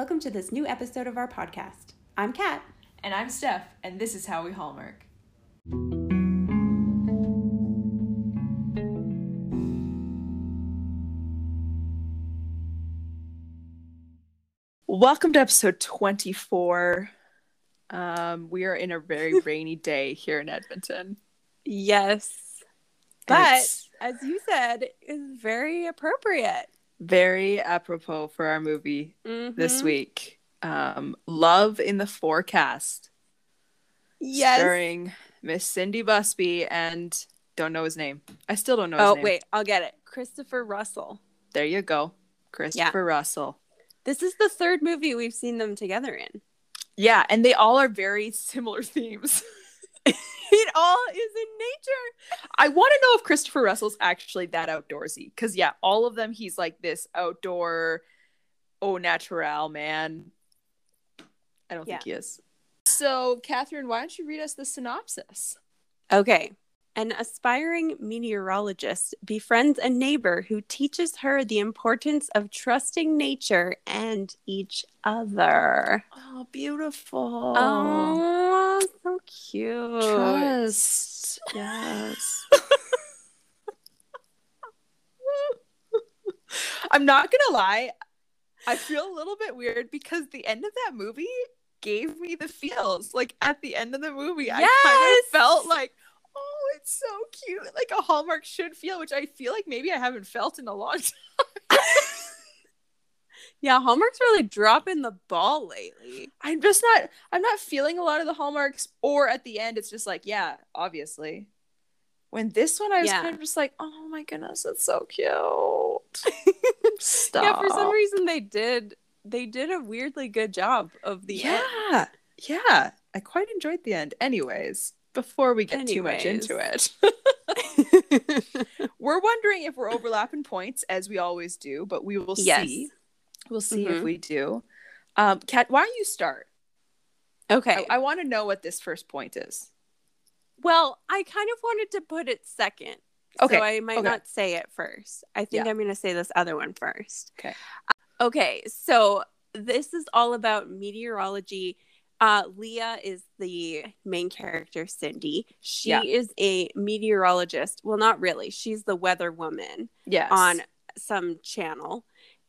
Welcome to this new episode of our podcast. I'm Kat. And I'm Steph, and this is how we hallmark. Welcome to episode 24. Um, we are in a very rainy day here in Edmonton. Yes. But it's as you said, is very appropriate. Very apropos for our movie mm-hmm. this week. Um, Love in the Forecast. Yes. Starring Miss Cindy Busby and don't know his name. I still don't know Oh, name. wait, I'll get it. Christopher Russell. There you go. Christopher yeah. Russell. This is the third movie we've seen them together in. Yeah, and they all are very similar themes. it all is in nature. I want to know if Christopher Russell's actually that outdoorsy. Because, yeah, all of them, he's like this outdoor, au natural man. I don't yeah. think he is. So, Catherine, why don't you read us the synopsis? Okay. An aspiring meteorologist befriends a neighbor who teaches her the importance of trusting nature and each other. Oh, beautiful. Oh, so cute. Trust. Yes. I'm not going to lie. I feel a little bit weird because the end of that movie gave me the feels. Like at the end of the movie, yes! I kind of felt like, it's so cute. Like a Hallmark should feel, which I feel like maybe I haven't felt in a long time. yeah, Hallmark's really dropping the ball lately. I'm just not I'm not feeling a lot of the Hallmarks or at the end it's just like, yeah, obviously. When this one I was yeah. kind of just like, oh my goodness, it's so cute. Stop. Yeah, for some reason they did they did a weirdly good job of the yeah, end. Yeah. I quite enjoyed the end. Anyways, before we get Anyways. too much into it. we're wondering if we're overlapping points as we always do, but we will yes. see. We'll see mm-hmm. if we do. Um, Kat, why don't you start? Okay. I, I want to know what this first point is. Well, I kind of wanted to put it second. Okay. So I might okay. not say it first. I think yeah. I'm going to say this other one first. Okay. Okay, so this is all about meteorology. Uh, Leah is the main character, Cindy. She yeah. is a meteorologist. Well, not really. She's the weather woman yes. on some channel.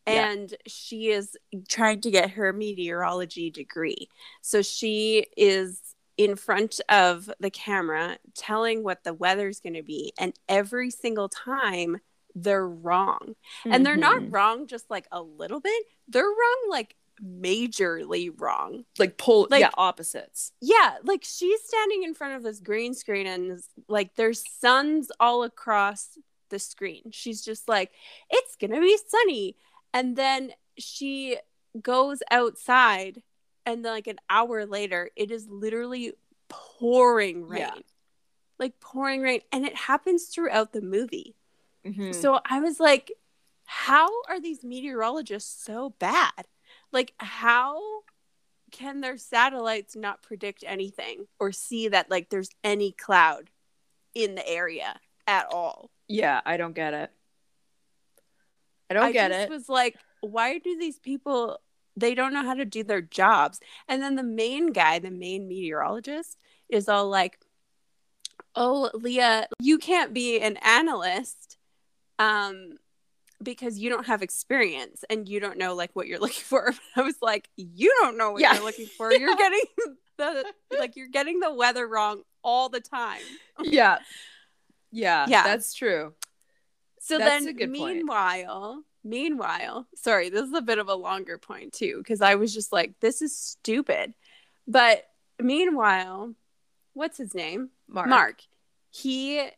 And yeah. she is trying to get her meteorology degree. So she is in front of the camera telling what the weather's going to be. And every single time, they're wrong. Mm-hmm. And they're not mm-hmm. wrong just like a little bit. They're wrong like majorly wrong. Like pull like, yeah, opposites. Yeah, like she's standing in front of this green screen and like there's suns all across the screen. She's just like, it's gonna be sunny. And then she goes outside and then like an hour later, it is literally pouring rain. Yeah. Like pouring rain. And it happens throughout the movie. Mm-hmm. So I was like, how are these meteorologists so bad? Like, how can their satellites not predict anything or see that like there's any cloud in the area at all? Yeah, I don't get it. I don't I get it. it. was like, why do these people they don't know how to do their jobs? And then the main guy, the main meteorologist, is all like, "Oh, Leah, you can't be an analyst um because you don't have experience and you don't know like what you're looking for. I was like, you don't know what yeah. you're looking for. You're getting the like you're getting the weather wrong all the time. yeah. Yeah. Yeah. That's true. So that's then meanwhile, point. meanwhile, sorry, this is a bit of a longer point too, because I was just like, this is stupid. But meanwhile, what's his name? Mark. Mark. He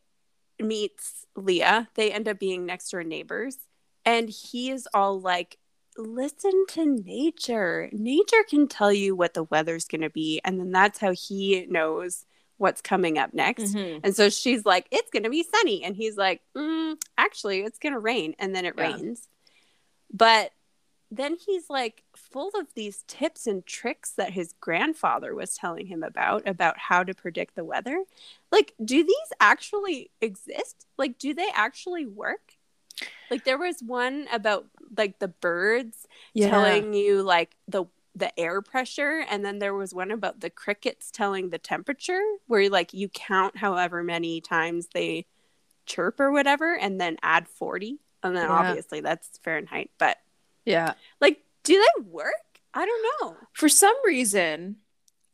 meets Leah. They end up being next door neighbors. And he is all like, listen to nature. Nature can tell you what the weather's going to be. And then that's how he knows what's coming up next. Mm-hmm. And so she's like, it's going to be sunny. And he's like, mm, actually, it's going to rain. And then it yeah. rains. But then he's like full of these tips and tricks that his grandfather was telling him about about how to predict the weather like do these actually exist like do they actually work Like there was one about like the birds telling you like the the air pressure and then there was one about the crickets telling the temperature where like you count however many times they chirp or whatever and then add 40 and then Yeah. obviously that's Fahrenheit but Yeah. like do they work? I don't know. For some reason,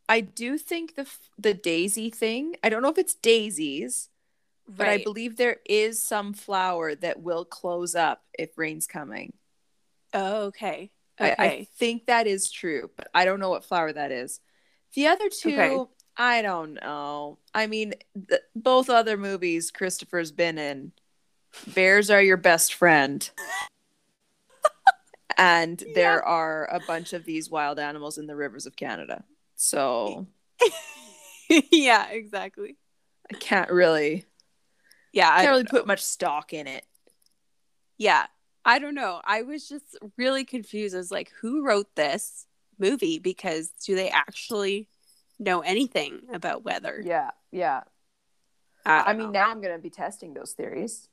I do think the the daisy thing. I don't know if it's daisies, but I believe there is some flower that will close up if rain's coming. Oh, okay. I, Okay. I think that is true, but I don't know what flower that is. The other two, Okay. I don't know. I mean, th- both other movies Christopher's been in, bears are your best friend. and there are a bunch of these wild animals in the rivers of Canada. So yeah, exactly. I can't really Yeah, I can't really know. put much stock in it. yeah. I don't know. I was just really confused. I was like, who wrote this movie? Because do they actually know anything about weather? Yeah, yeah. I, I mean, know. now I'm going to be testing those theories.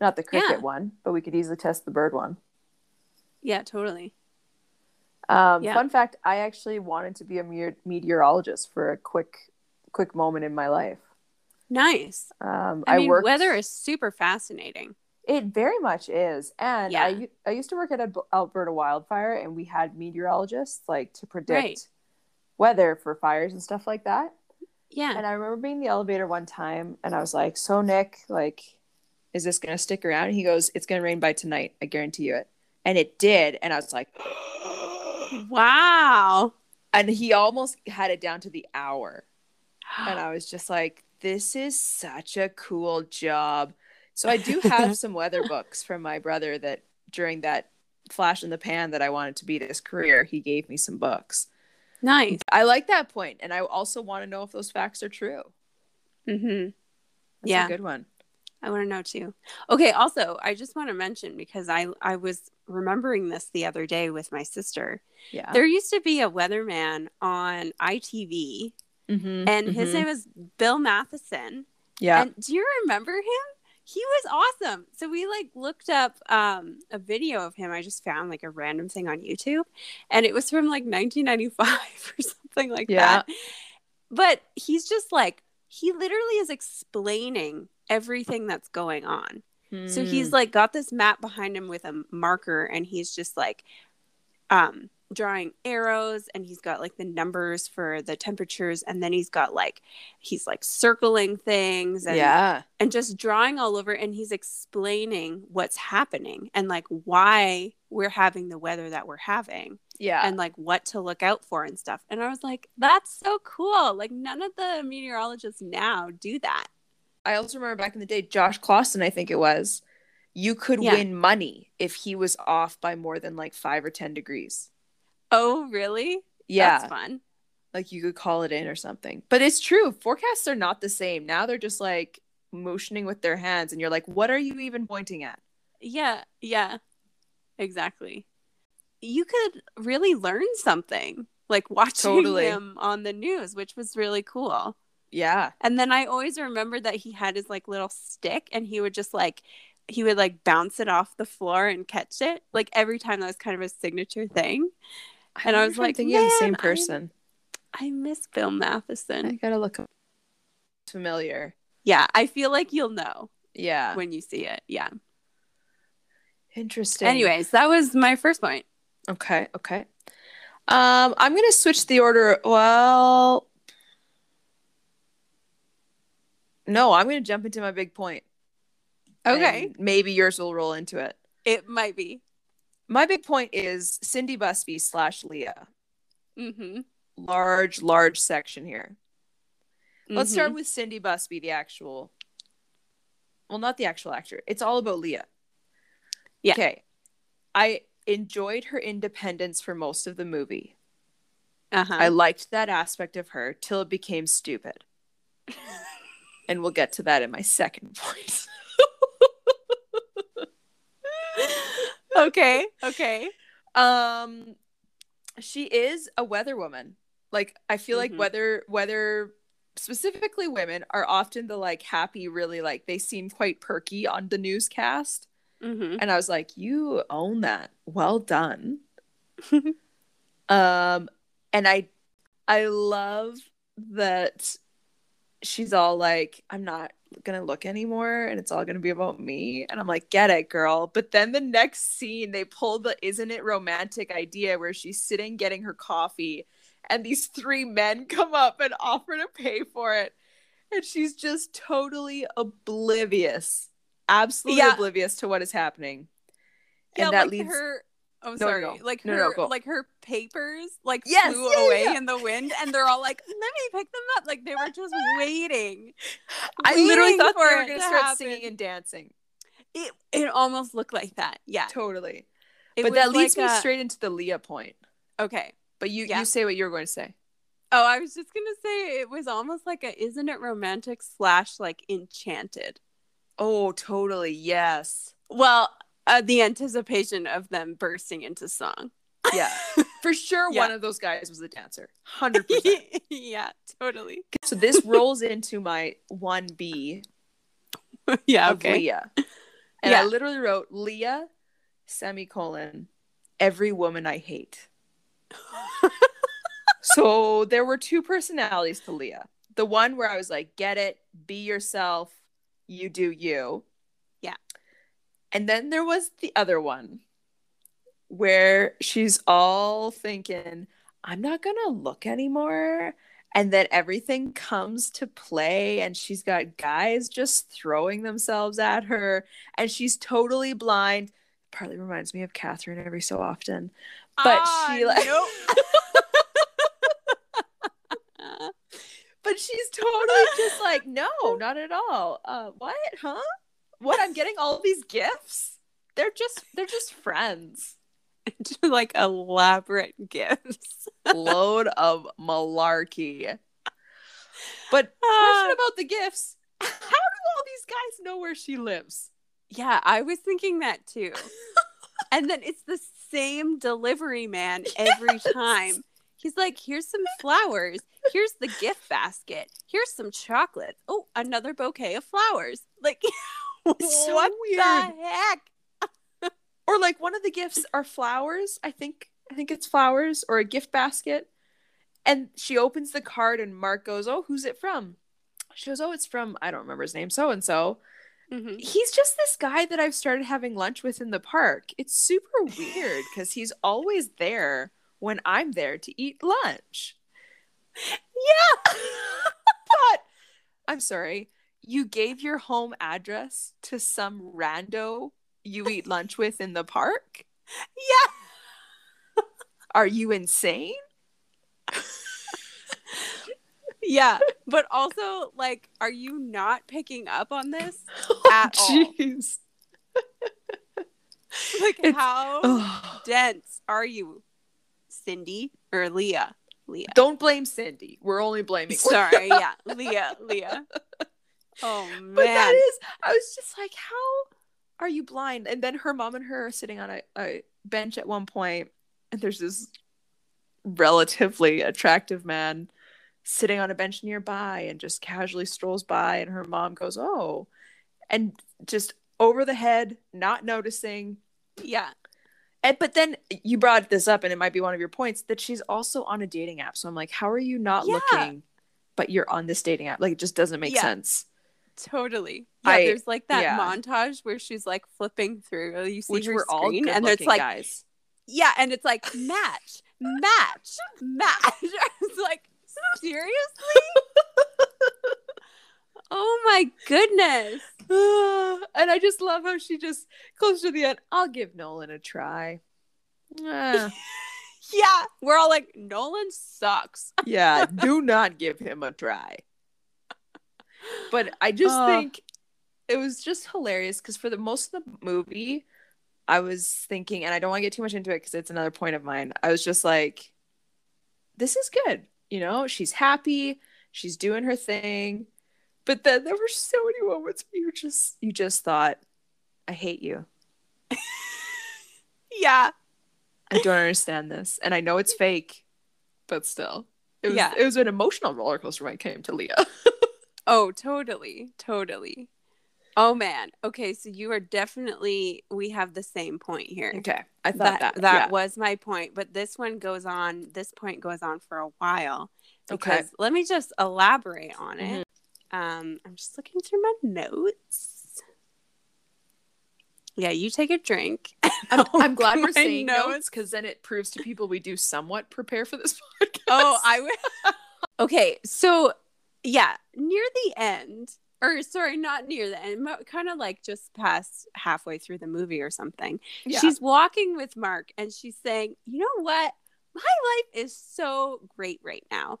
Not the cricket Yeah. one, but we could easily test the bird one. yeah, totally. Um, Yeah. Fun fact: I actually wanted to be a meteorologist for a quick, quick moment in my life. Nice. Um, I, I, mean, worked. weather is super fascinating. It very much is, and Yeah. I I used to work at Alberta Wildfire, and we had meteorologists like to predict Right. weather for fires and stuff like that. Yeah. And I remember being in the elevator one time, and I was like, "So Nick, like, is this gonna stick around?" And he goes, "It's gonna rain by tonight. I guarantee you it." And it did, and I was like, wow. and he almost had it down to the hour. and I was just like, this is such a cool job. So I do have some weather books from my brother that during that flash in the pan that I wanted to be this career, he gave me some books. nice. I like that point, and I also want to know if those facts are true. Mm-hmm. That's Yeah. a good one. I want to know too. Okay, also, I just want to mention because I I was remembering this the other day with my sister. Yeah. There used to be a weatherman on ITV Mhm, and his mhm. name was Bill Matheson. yeah. And do you remember him? He was awesome. So we like looked up um, a video of him. I just found like a random thing on YouTube, and it was from like 1995 or something like Yeah. that. But he's just like he literally is explaining everything that's going on. So he's Mm. like got this map behind him with a marker and he's just like um drawing arrows and he's got like the numbers for the temperatures and then he's got like he's like circling things and yeah. and just drawing all over and he's explaining what's happening and like why we're having the weather that we're having Yeah. and like what to look out for and stuff. And I was like, that's so cool. Like none of the meteorologists now do that. I also remember back in the day, Josh Classen, I think it was, you could Yeah. win money if he was off by more than like five or 10 degrees. Oh, really? Yeah. That's fun. like you could call it in or something. But it's true. Forecasts are not the same. Now they're just like motioning with their hands, and you're like, what are you even pointing at? Yeah, yeah, exactly. You could really learn something like watching Totally. him on the news, which was really cool. Yeah. And then I always remember that he had his like little stick and he would just like he would like bounce it off the floor and catch it. Like every time that was kind of a signature thing. And I was like, thinking of the same "Man, I- person. I miss Bill Matheson. I, gotta look up. familiar. Yeah, I feel like you'll know Yeah. when you see it. Yeah. Interesting. Anyways, that was my first point. Okay. Okay. Um, I'm gonna switch the order. Well, no, I'm gonna jump into my big point. Okay. maybe yours will roll into it. It might be. My big point is Cindy Busby slash Leah. Mm-hmm. Large, large section here. Let's Mhm. start with Cindy Busby, the actual. Well, not the actual actor. It's all about Leah. Yeah. Okay. I enjoyed her independence for most of the movie. Uh-huh. I liked that aspect of her till it became stupid. and we'll get to that in my second point. Okay. Okay. um she is a weather woman. Like I feel like Mhm. weather weather specifically women are often the like happy really like they seem quite perky on the newscast. Mhm. And I was like, you own that. Well done. um and I I love that she's all like, I'm not gonna look anymore and it's all gonna be about me. And I'm like, get it, girl. But then the next scene, they pull the isn't it romantic idea where she's sitting getting her coffee and these three men come up and offer to pay for it. And she's just totally oblivious, absolutely Yeah. oblivious to what is happening. yeah, and that like leads her. Oh, no, sorry. no. Like her, no, go. like her papers, like Yes, flew yeah, away yeah. in the wind, and they're all like, "Let me pick them up." Like they were just waiting. I literally waiting thought they were going to to start happen. singing and dancing. It it almost looked like that. Yeah. Totally. It but that leads like me a- straight into the Leah point. Okay. But you Yeah. you say what you were going to say. Oh, I was just gonna say it was almost like a isn't it romantic slash like enchanted. Oh, totally. Yes. Well, uh, the anticipation of them bursting into song. Yeah. For sure Yeah. one of those guys was a dancer. 100%. yeah, totally. so this rolls into my 1B yeah, of okay. Leah. And I literally wrote Leah semicolon every woman I hate. so there were two personalities to Leah. The one where I was like, get it, be yourself, you do you. And then there was the other one where she's all thinking, I'm not going to look anymore. And then everything comes to play, and she's got guys just throwing themselves at her, and she's totally blind. Partly reminds me of Catherine every so often. But she, like- nope. But she's totally just like, no, not at all. Uh, what? Huh? What? I'm getting all these gifts. They're just they're just friends. Like elaborate gifts. Load of malarkey. But Ah. question about the gifts. How do all these guys know where she lives? Yeah, I was thinking that too. and then it's the same delivery man every Yes. time. He's like, here's some flowers. Here's the gift basket. Here's some chocolate. Oh, another bouquet of flowers. Like, So what weird. the heck? Or like one of the gifts are flowers. I think I think it's flowers or a gift basket. And she opens the card and Mark goes, "Oh, who's it from?" She goes, "Oh, it's from I don't remember his name, so and so." He's just this guy that I've started having lunch with in the park. It's super weird because he's always there when I'm there to eat lunch. Yeah. But I'm sorry, you gave your home address to some rando you eat lunch with in the park? yeah. Are you insane? Yeah. But also, like, are you not picking up on this? Oh, at all. Jeez. Like, It's- how Ugh. dense are you, Cindy or Leah? Leah. Don't blame Cindy. We're only blaming. Sorry, yeah, Leah, Leah. Oh man, But that is, I was just like, how are you blind? And then her mom and her are sitting on a, a bench at one point, and there's this relatively attractive man sitting on a bench nearby and just casually strolls by, and her mom goes, Oh, and just over the head, not noticing. yeah, And, but then you brought this up, and it might be one of your points that she's also on a dating app. So I'm like, how are you not Yeah. looking, but you're on this dating app? Like, it just doesn't make Yeah. sense. Totally. Yeah, I- there's like that yeah. montage where she's like flipping through. You see Which her were all screen, and it's like guys. yeah, and it's like match, match, match. it's like seriously. oh my goodness. and I just love how she just close to the end. I'll give Nolan a try. Ah, Yeah, we're all like Nolan sucks. yeah, do not give him a try. But I just Oh. think it was just hilarious because for the most of the movie, I was thinking, and I don't want to get too much into it because it's another point of mine. I was just like, this is good. You know, she's happy, she's doing her thing. But then there were so many moments where you just you just thought, I hate you. Yeah, I don't understand this. And I know it's fake, but still. It was Yeah. it was an emotional roller coaster when it came to Leah. Oh, totally, totally. Oh man. Okay, so you are definitely we have the same point here. Okay. I thought that. that that yeah. was my point, but this one goes on. This point goes on for a while Okay. because let me just elaborate on it. Um, I'm just looking through my notes. Yeah, you take a drink. I'm, I'm glad we're saying notes. notes because then it proves to people we do somewhat prepare for this podcast. Oh, I would. okay, so yeah, near the end, or sorry, not near the end, kind of like just past halfway through the movie or something. Yeah. She's walking with Mark and she's saying, You know what? My life is so great right now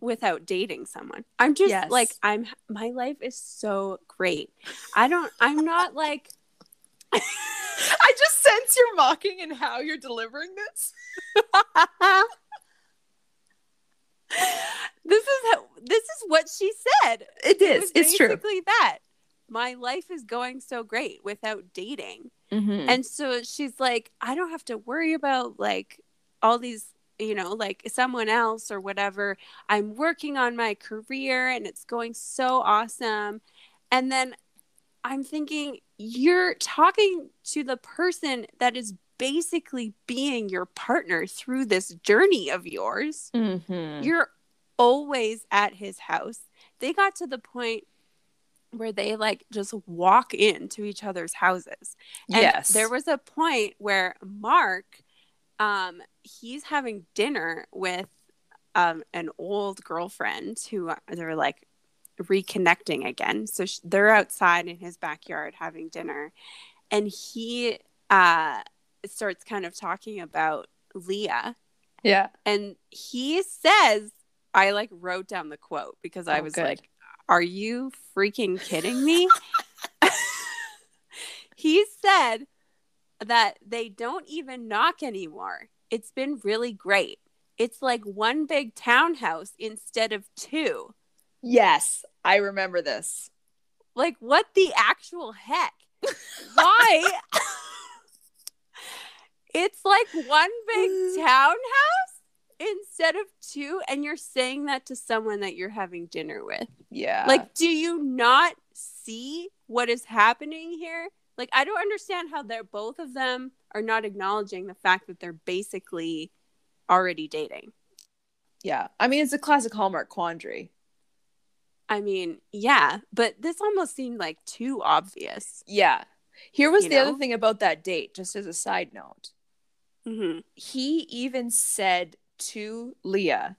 without dating someone. I'm just Yes. like, I'm, my life is so great. I don't, I'm not like, I just sense you're mocking in how you're delivering this. this is how, this is what she said. It is. It was basically that. My life is going so great without dating. Mm-hmm. And so she's like, I don't have to worry about like all these, you know, like someone else or whatever. I'm working on my career and it's going so awesome. And then I'm thinking, you're talking to the person that is basically being your partner through this journey of yours. mm-hmm. You're always at his house. They got to the point where they like just walk into each other's houses. And Yes. There was a point where Mark, um, he's having dinner with um, an old girlfriend who uh, they're like reconnecting again. So sh- they're outside in his backyard having dinner. And he uh, starts kind of talking about Leah. yeah. And he says, I like wrote down the quote because I Oh, was good. like, are you freaking kidding me? he said that they don't even knock anymore. It's been really great. It's like one big townhouse instead of two. Yes. I remember this. Like, what the actual heck? Why? It's like one big mm. townhouse instead of two. And you're saying that to someone that you're having dinner with. Yeah. Like, do you not see what is happening here? Like, I don't understand how they're both of them are not acknowledging the fact that they're basically already dating. yeah. I mean, it's a classic Hallmark quandary. I mean, yeah, but this almost seemed like too obvious. Yeah. Here was You the other thing about that date, just as a side note. Hmm He even said to Leah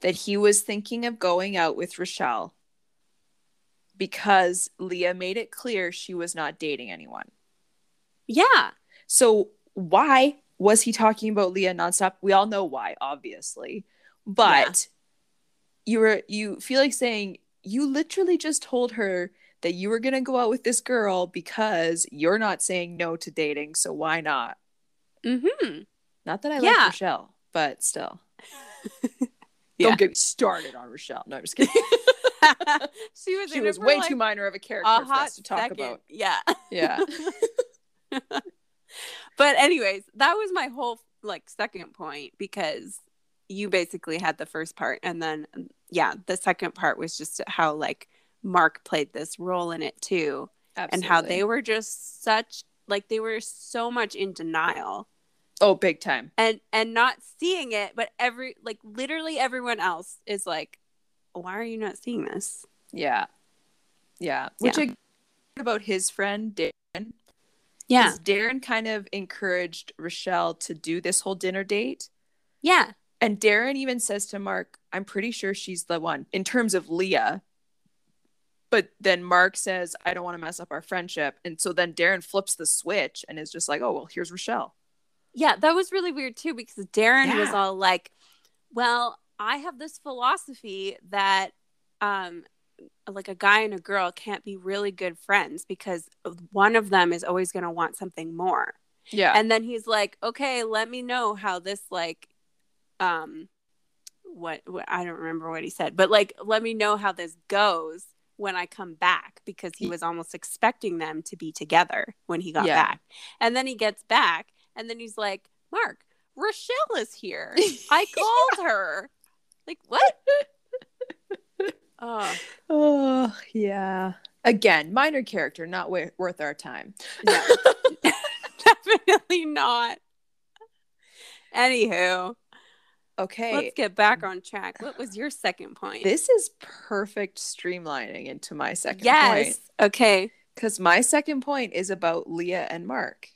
that he was thinking of going out with Rochelle because Leah made it clear she was not dating anyone. Yeah. So why was he talking about Leah nonstop? We all know why, obviously. But you were you feel like saying you literally just told her that you were gonna go out with this girl because you're not saying no to dating, so why not? Hmm Not that I Yeah. like Rochelle, but still. Yeah. Don't get me started on Rochelle. No, I'm just kidding. she was, she was way like, too minor of a character a for us to talk second. about. Yeah. Yeah. but anyways, that was my whole like second point because you basically had the first part and then yeah, the second part was just how like Mark played this role in it too and how they were just such like they were so much in denial Oh, big time. and and not seeing it but every like literally everyone else is like why are you not seeing this Yeah. Yeah. Which Yeah. I about his friend Darren. yeah Darren kind of encouraged Rochelle to do this whole dinner date. yeah And Darren even says to Mark, I'm pretty sure she's the one in terms of Leah. But then Mark says, I don't want to mess up our friendship. And so then Darren flips the switch and is just like, oh, well, here's Rochelle. Yeah, that was really weird too because Darren was all like, "Well, I have this philosophy that um like a guy and a girl can't be really good friends because one of them is always going to want something more." Yeah. And then he's like, "Okay, let me know how this like um what, what I don't remember what he said, but like let me know how this goes when I come back because he was almost expecting them to be together when he got Yeah. back. And then he gets back and then he's like, "Mark, Rochelle is here. I called her." Like, what? Oh, oh, yeah. Again, minor character, not wa- worth our time. Yeah. Definitely not. Anywho, Okay. let's get back on track. What was your second point? This is perfect streamlining into my second yes. point. Okay. Because my second point is about Leah and Mark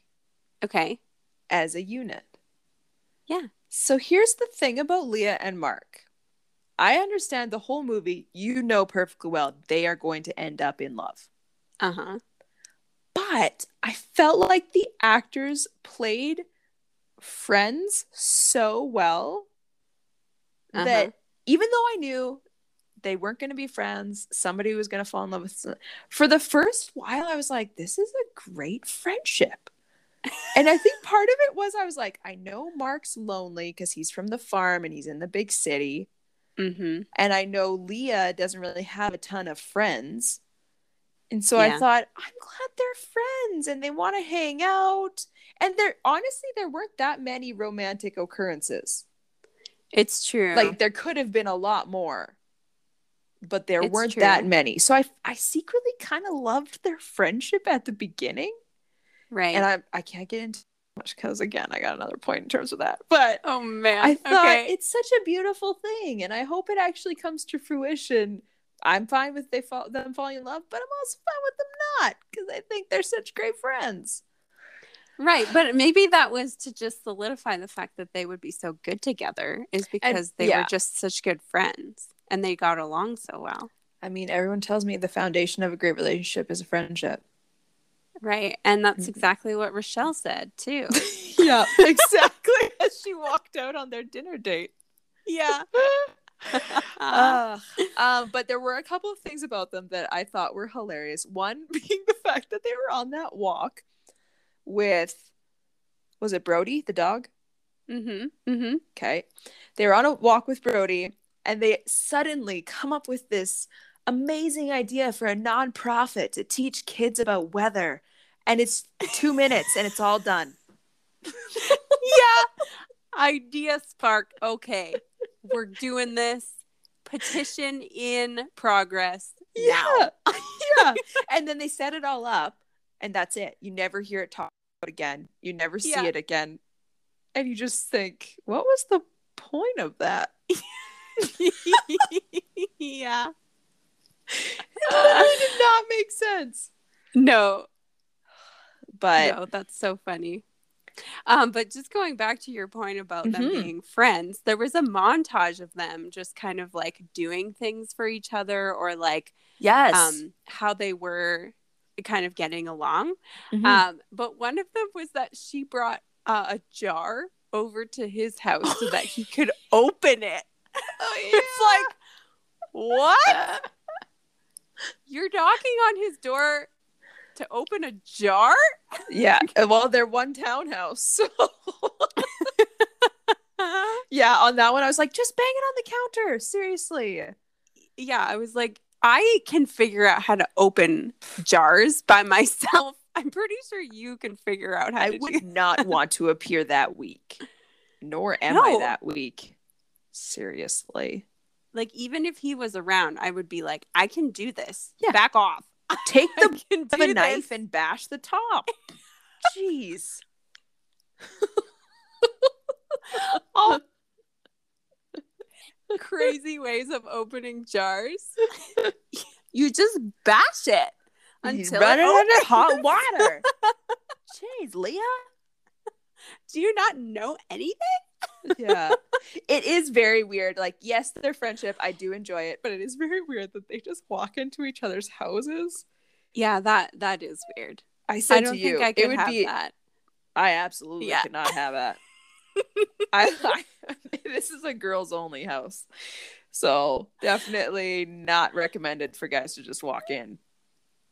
Okay. As a unit. Yeah. So here's the thing about Leah and Mark. I understand the whole movie, you know perfectly well they are going to end up in love. Uh huh. But I felt like the actors played friends so well Uh-huh. that even though I knew they weren't going to be friends, somebody was going to fall in love with for the first while I was like this is a great friendship. And I think part of it was I was like I know Mark's lonely cuz he's from the farm and he's in the big city Mm-hmm. and I know Leah doesn't really have a ton of friends. And so I thought, I'm glad they're friends and they want to hang out. And there honestly there weren't that many romantic occurrences. It's true. Like there could have been a lot more. But there It's weren't true. that many. So I I secretly kind of loved their friendship at the beginning. Right. And I I can't get into much because again I got another point in terms of that. But oh man. I thought okay. it's such a beautiful thing, and I hope it actually comes to fruition. I'm fine with they fall, them falling in love, but I'm also fine with them not because I think they're such great friends. Right, but maybe that was to just solidify the fact that they would be so good together is because they yeah. were just such good friends and they got along so well. I mean, everyone tells me the foundation of a great relationship is a friendship. Right. And that's Mhm. exactly what Rochelle said too. yeah, exactly. As she walked out on their dinner date. yeah. Uh, um, but there were a couple of things about them that I thought were hilarious. One being the fact that they were on that walk with, was it Brody, the dog? mm-hmm. Mm-hmm. Okay. They were on a walk with Brody and they suddenly come up with this amazing idea for a nonprofit to teach kids about weather. And it's two minutes and it's all done. yeah. Idea spark. Okay. We're doing this. Petition in progress. Yeah. yeah. And then they set it all up and that's it. You never hear it talked about again. You never see Yeah. it again. And you just think, what was the point of that? yeah. It really did not make sense. No. But no, that's so funny. Um, but just going back to your point about them Mhm. being friends, there was a montage of them just kind of like doing things for each other or like yes. um how they were kind of getting along. Mhm. Um, but one of them was that she brought uh, a jar over to his house so that he could open it. It's like, what? You're knocking on his door to open a jar? Yeah. Uh, well, they're one townhouse. So yeah, on that one, I was like, just bang it on the counter. Seriously. yeah, I was like, I can figure out how to open jars by myself. I'm pretty sure you can figure out how I would not want to appear that weak. Nor am I that weak. Seriously. Like even if he was around, I would be like, I can do this. Yeah. Back off. Take the of a knife this. and bash the top. Jeez. all crazy ways of opening jars. you just bash it You until run it it under hot water. Jeez, Leah. Do you not know anything? Yeah it is very weird like yes their friendship i do enjoy it but it is very weird that they just walk into each other's houses Yeah, that that is weird. i said I don't to you think I it could would have be that. i absolutely Yeah. could not have that I, I this is a girls only house so definitely not recommended for guys to just walk in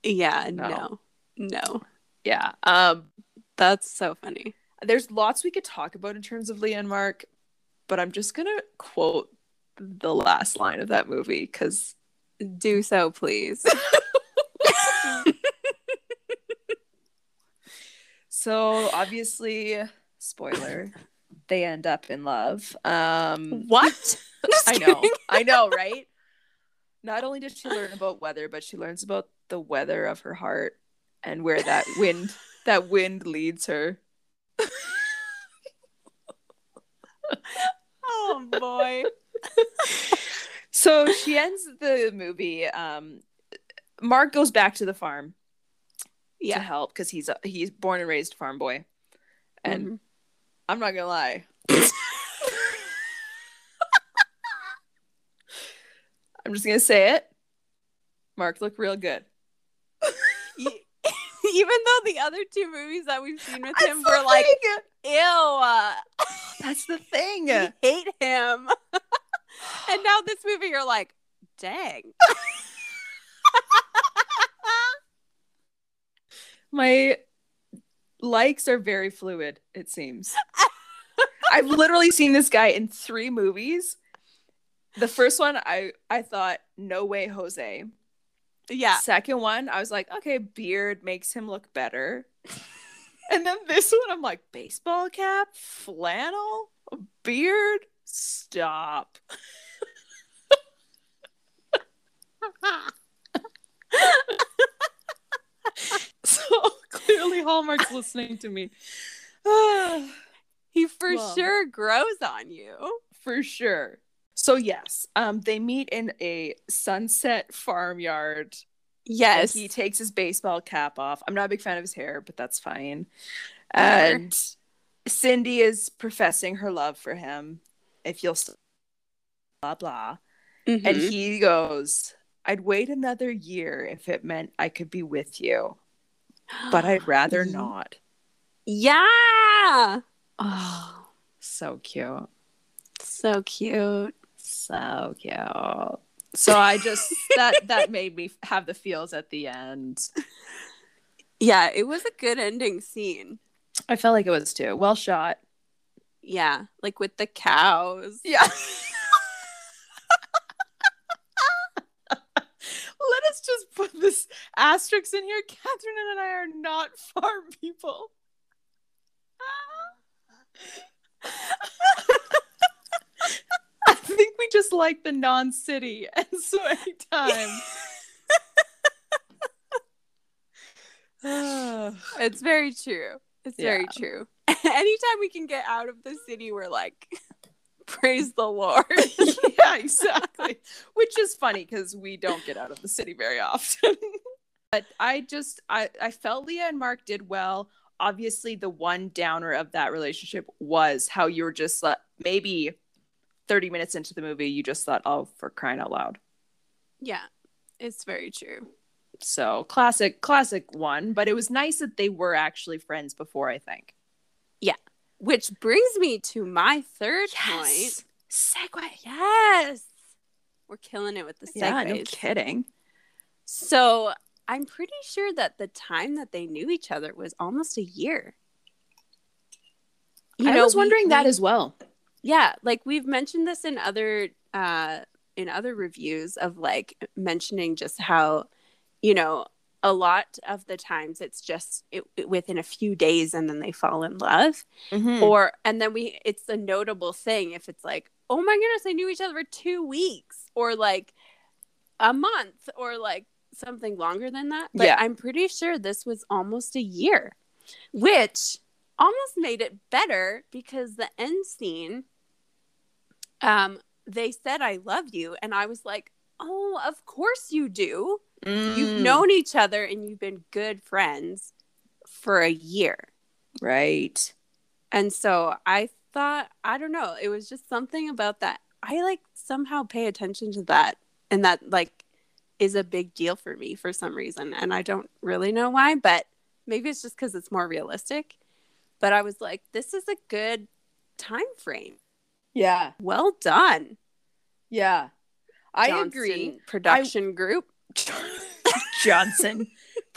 Yeah, No. no. No. yeah um That's so funny. There's lots we could talk about in terms of Leah and Mark, but I'm just gonna quote the last line of that movie because Do so, please. so obviously, spoiler, they end up in love. Um, what? I know, I know, right? not only does she learn about weather, but she learns about the weather of her heart and where that wind that wind leads her. oh boy. so she ends the movie. Um, Mark goes back to the farm Yeah. to help because he's a, he's born and raised farm boy, and Mhm. I'm not gonna lie. I'm just gonna say it. Mark looked real good. Even though the other two movies that we've seen with him were like, ew, uh, That's the thing. we hate him. and now this movie, you're like, dang. My likes are very fluid, it seems. I've literally seen this guy in three movies. The first one, I I thought, no way, Jose. Yeah. Second one, I was like, okay, beard makes him look better. and then this one, I'm like, baseball cap, flannel, beard. Stop. So clearly, Hallmark's listening to me. he for Well. sure grows on you. For sure. So yes, um, they meet in a sunset farmyard. Yes. He takes his baseball cap off. I'm not a big fan of his hair, but that's fine. And Cindy is professing her love for him. If you'll st- blah blah. And Mhm. he goes, "I'd wait another year if it meant I could be with you, but I'd rather not." yeah. Oh, So cute. so cute. So cute. So I just that that made me have the feels at the end. Yeah, it was a good ending scene. I felt like it was too well shot. Yeah, like with the cows. Yeah. Let us just put this asterisk in here. Catherine and I are not farm people. We just like the non-city, and so anytime. It's very true. It's very true. Anytime we can get out of the city, we're like, praise the Lord. yeah, exactly. Which is funny because we don't get out of the city very often. but I just I I felt Leah and Mark did well. Obviously, the one downer of that relationship was how you were just like maybe 30 minutes into the movie, you just thought, oh, for crying out loud. yeah, it's very true. So classic, classic one. But it was nice that they were actually friends before, I think. Yeah. Which brings me to my third point. Segue. Yes. We're killing it with the segues. Yeah, no kidding. So I'm pretty sure that the time that they knew each other was almost a year. I was we- wondering that we- as well. Yeah like we've mentioned this in other uh in other reviews of like mentioning just how you know a lot of the times it's just it, it- within a few days and then they fall in love Mhm. or and then we it's a notable thing if it's like oh my goodness they knew each other for two weeks or like a month or like something longer than that but Yeah. i'm pretty sure this was almost a year which almost made it better because the end scene um they said i love you and i was like oh of course you do you've Mm. known each other and you've been good friends for a year right. and so I thought, I don't know, it was just something about that. I like somehow pay attention to that. And that like is a big deal for me for some reason. And I don't really know why, but maybe it's just because it's more realistic. But I was like, this is a good time frame. Yeah. Well done. Yeah. I Johnston agree. Production group. Johnson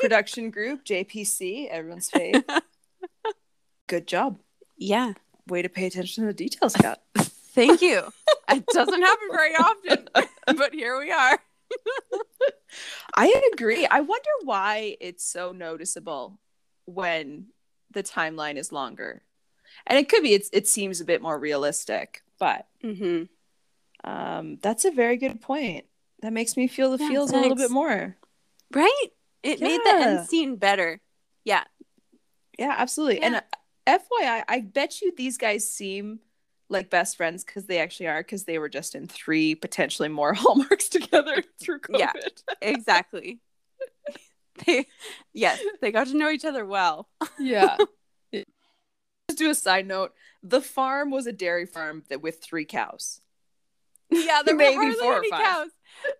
production group, JPC, everyone's fave. Good job. Yeah. Way to pay attention to the details, Kat. Thank you. it doesn't happen very often, but here we are. I agree. I wonder why it's so noticeable when the timeline is longer. And it could be it's it seems a bit more realistic, but hmm um that's a very good point. That makes me feel the Yeah, feels a little bit more. Right? It made the end scene better. Yeah. Yeah, absolutely. Yeah. And uh, FYI, I bet you these guys seem like best friends because they actually are because they were just in three potentially more hallmarks together through COVID. Yeah. Exactly. they yes, they got to know each other well. Yeah. Just do a side note. The farm was a dairy farm that with three cows. Yeah, there Maybe were four or five. cows.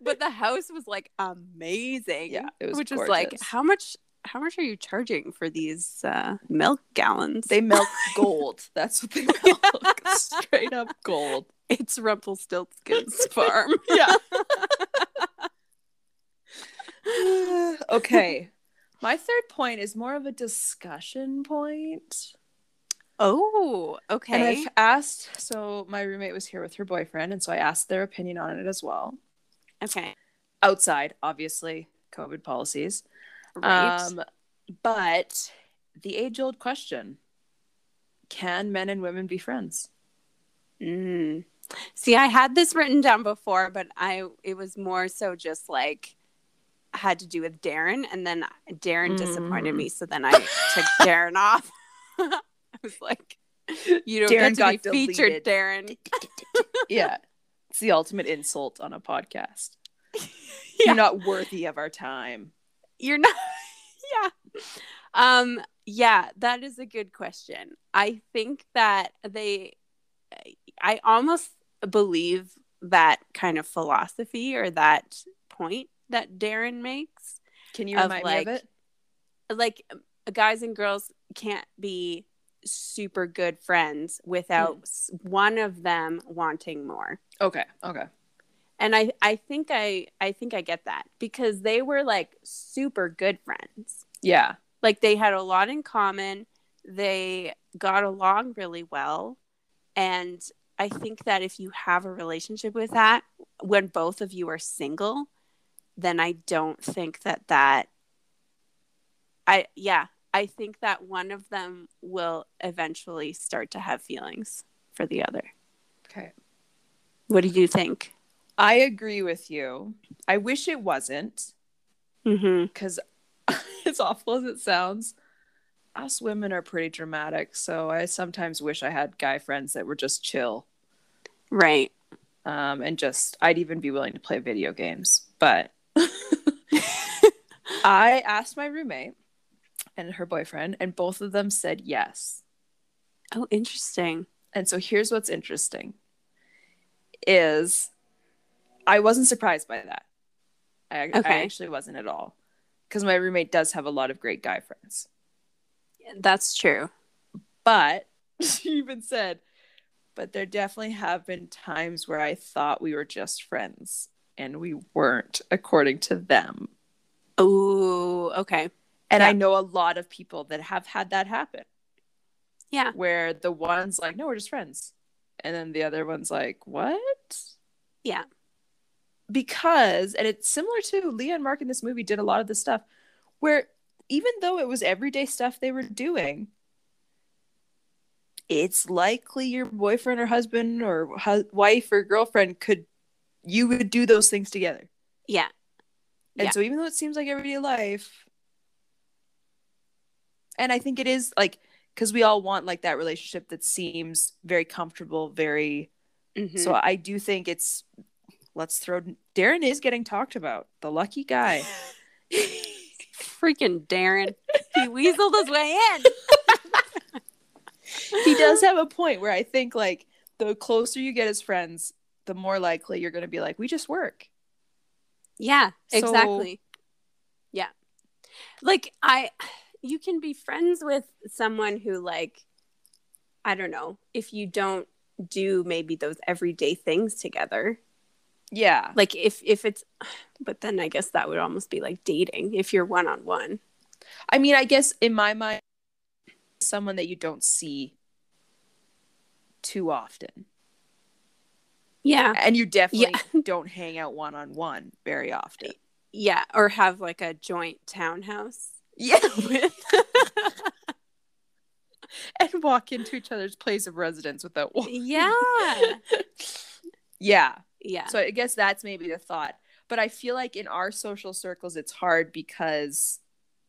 But the house was like amazing. Yeah, it was which was like, how much how much are you charging for these uh, milk gallons? They milk gold. That's what they milk. Straight up gold. it's Rumpelstiltskin's farm. Yeah. okay. My third point is more of a discussion point. Oh, okay. And. I've asked, so my roommate was here with her boyfriend, and so I asked their opinion on it as well. Okay. Outside, obviously, COVID policies. Right. Um, but the age old question can men and women be friends? Mm. See, I had this written down before, but I it was more so just like had to do with Darren, and then Darren disappointed Mm. me, so then I took Darren off. I was like, "You don't Darren get to got be featured, deleted. Darren." yeah. It's the ultimate insult on a podcast. Yeah. You're not worthy of our time. You're not. yeah. Um. Yeah, that is a good question. I think that they. I almost believe that kind of philosophy or that point that Darren makes. Can you remind like, me of it? like uh, guys and girls can't be super good friends without hmm. s one of them wanting more Okay. Okay. and i i think i i think i get that because they were like super good friends Yeah. like they had a lot in common they got along really well and i think that if you have a relationship with that when both of you are single then i don't think that that i yeah i think that one of them will eventually start to have feelings for the other Okay. what do you think I agree with you. I wish it wasn't mm-hmm because, as awful as it sounds, us women are pretty dramatic. So I sometimes wish I had guy friends that were just chill right um, and just, I'd even be willing to play video games. But I asked my roommate and her boyfriend, and both of them said yes. oh interesting And so here's what's interesting is I wasn't surprised by that. I, I actually wasn't at all. Because my roommate does have a lot of great guy friends. that's true But she even said, but there definitely have been times where I thought we were just friends and we weren't, according to them. Oh okay And Yeah. I know a lot of people that have had that happen. Yeah. Where the one's like, no, we're just friends. And then the other one's like, what? Yeah. Because, and it's similar to Leah and Mark in this movie did a lot of this stuff where even though it was everyday stuff they were doing, it's likely your boyfriend or husband or hu- wife or girlfriend could, you would do those things together. yeah And Yeah. so even though it seems like everyday life, and I think it is like because we all want like that relationship that seems very comfortable, very Mhm. so I do think it's let's throw Darren is getting talked about. The lucky guy. Freaking Darren. He weaseled his way in. he does have a point where I think like the closer you get as friends, the more likely you're gonna be like, we just work. Yeah, So- exactly. Yeah. Like I you can be friends with someone who like I don't know, if you don't do maybe those everyday things together. Yeah. Like if if it's but then I guess that would almost be like dating if you're one on one. I mean, I guess in my mind, someone that you don't see too often. Yeah. And you definitely don't hang out one on one very often. Yeah. Or have like a joint townhouse Yeah. with and walk into each other's place of residence without walking. Yeah. yeah. Yeah. So I guess that's maybe the thought. but I feel like in our social circles, it's hard because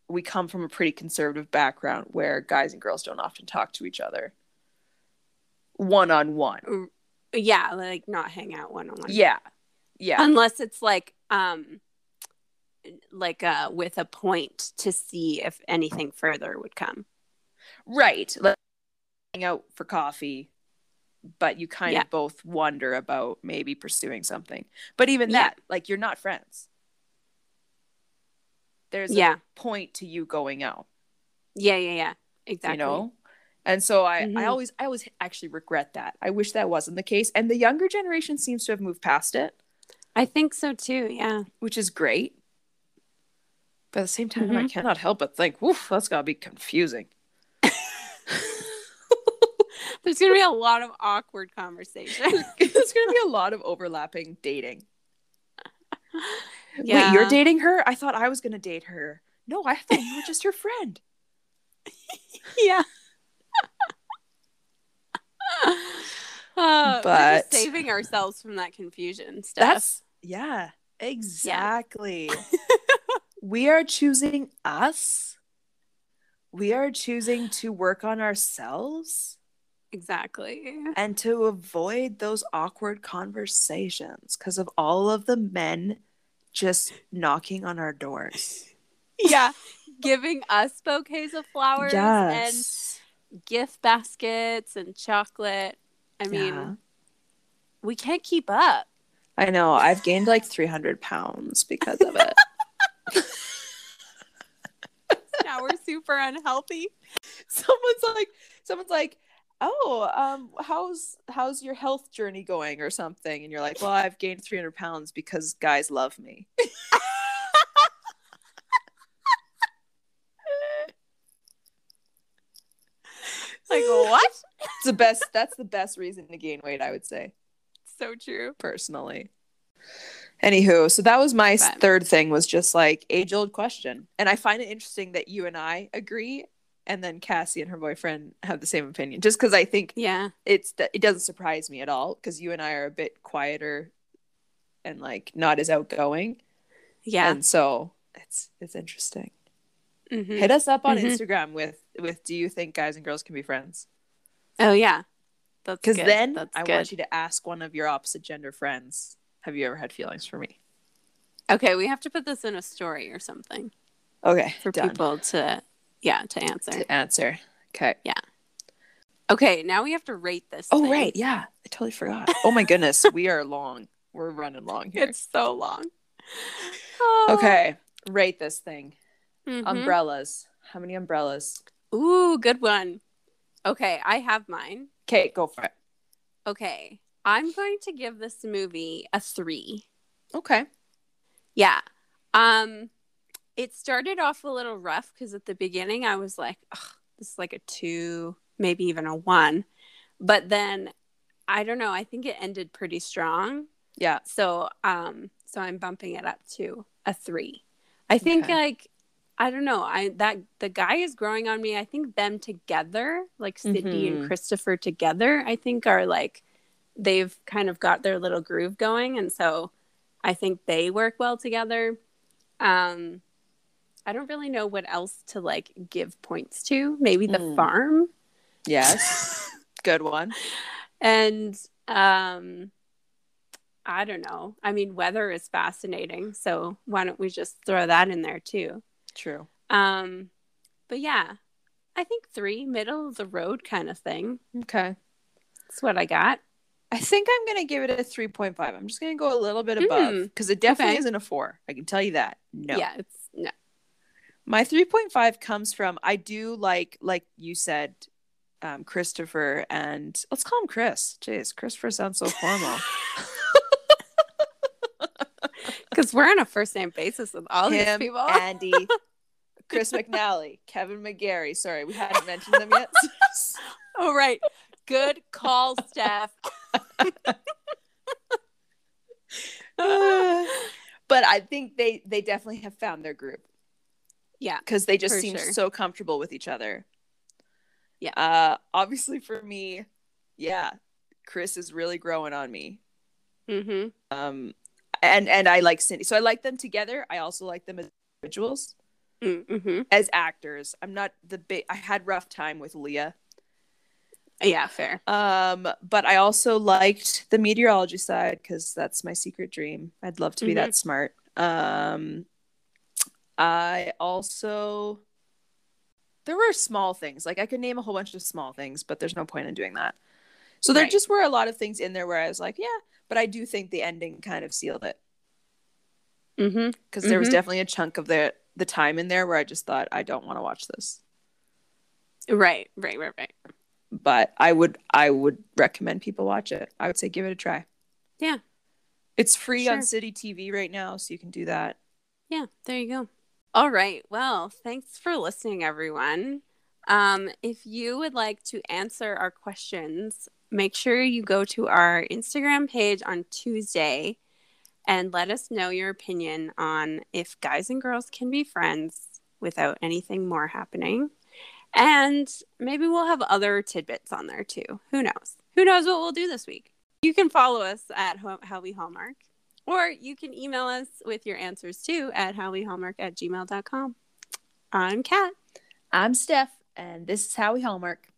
we come from a pretty conservative background where guys and girls don't often talk to each other one on one. Yeah, like not hang out one on one. Yeah. Yeah. Unless it's like um like uh with a point to see if anything further would come. Right. Like hang out for coffee, but you kind Yeah. of both wonder about maybe pursuing something. But even Yeah. that, like you're not friends. There's Yeah. a point to you going out. Yeah, yeah, yeah. Exactly. you know and so I, I Mhm. always i always actually regret that i wish that wasn't the case and the younger generation seems to have moved past it I think so too. Yeah. which is great but at the same time i Mhm. cannot help but think woof that's gotta be confusing There's gonna be a lot of awkward conversation. there's gonna be a lot of overlapping dating yeah. wait you're dating her i thought i was gonna date her no i thought you were just her friend yeah. Uh, But- saving ourselves from that confusion stuff. that's yeah exactly we are choosing us we are choosing to work on ourselves exactly. and to avoid those awkward conversations because of all of the men just knocking on our doors. Yeah. Giving us bouquets of flowers Yes. and gift baskets and chocolate. I mean, Yeah. we can't keep up. I know. I've gained like 300 pounds because of it. Now we're super unhealthy. someone's like, someone's like, oh, um, how's how's your health journey going or something? And you're like, well, I've gained 300 pounds because guys love me. Like what? It's the best. That's the best reason to gain weight, I would say. so true. personally. Anywho, so that was my But- third thing was just like age old question. And I find it interesting that you and I agree and then Cassie and her boyfriend have the same opinion. Just cuz I think Yeah. it's it doesn't surprise me at all cuz you and I are a bit quieter and like not as outgoing. Yeah. And so it's it's interesting. Mhm. Hit us up on Mhm. Instagram with with do you think guys and girls can be friends? Oh yeah. That's Cuz then That's I good. want you to ask one of your opposite gender friends, have you ever had feelings for me? Okay, we have to put this in a story or something Okay, for done. people to yeah, to answer. to answer. Okay. Yeah. Okay, now we have to rate this. Oh thing. right, yeah. I totally forgot. Oh my goodness, we are long. We're running long here. It's so long. Oh. Okay, rate this thing. Mhm. Umbrellas. How many umbrellas? Ooh, good one. Okay, I have mine. Okay, go for it. Okay, I'm going to give this movie a three. Okay. Yeah. Um, it started off a little rough because at the beginning I was like, this is like a two, maybe even a one. But then I don't know, I think it ended pretty strong. Yeah. So um so I'm bumping it up to a three. I think Okay. like I don't know, I that the guy is growing on me. I think them together, like Sydney Mhm. and Christopher together, I think are like they've kind of got their little groove going and so I think they work well together. Um I don't really know what else to like give points to. Maybe the Mm. farm Yes. Good one. and um I don't know. I mean, weather is fascinating, so why don't we just throw that in there too? True. Um but yeah, I think 3 middle of the road kind of thing. Okay. That's what I got. I think I'm gonna give it a 3.5. I'm just gonna go a little bit above Mm, because it definitely okay. isn't a four. I can tell you that. No. Yeah, it's no. My 3.5 comes from I do like like you said, um, Christopher and let's call him Chris. Jeez, Christopher sounds so formal. Cuz we're on a first name basis with all these people. Andy, Chris McNally, Kevin McGarry. Sorry, we hadn't mentioned them yet. oh right. Good call, Steph. but I think they they definitely have found their group Yeah. because they just seem sure. so comfortable with each other. Yeah. Uh, obviously for me, yeah, Chris is really growing on me. Mhm. Um, and and I like Cindy. So I like them together. I also like them as individuals. Mm-hmm. As actors, I'm not the big. I had rough time with Leah. Yeah, fair. Um, but I also liked the meteorology side because that's my secret dream. I'd love to be Mhm. that smart. Um, I also there were small things like I could name a whole bunch of small things, but there's no point in doing that. So there Right. just were a lot of things in there where I was like, yeah, but I do think the ending kind of sealed it Mm-hmm. because there was Mhm. definitely a chunk of the the time in there where I just thought I don't want to watch this. Right, right, right, right. But I would I would recommend people watch it. I would say give it a try. Yeah. It's free on Sure. City TV right now, so you can do that. Yeah, there you go. All right. Well, thanks for listening, everyone. Um, if you would like to answer our questions, make sure you go to our Instagram page on Tuesday and let us know your opinion on if guys and girls can be friends without anything more happening. And maybe we'll have other tidbits on there too. Who knows? Who knows what we'll do this week? You can follow us at Ho- Howie Hallmark. Or you can email us with your answers too at howiehallmark at gmail.com. I'm Kat. I'm Steph, and this is Howie Hallmark.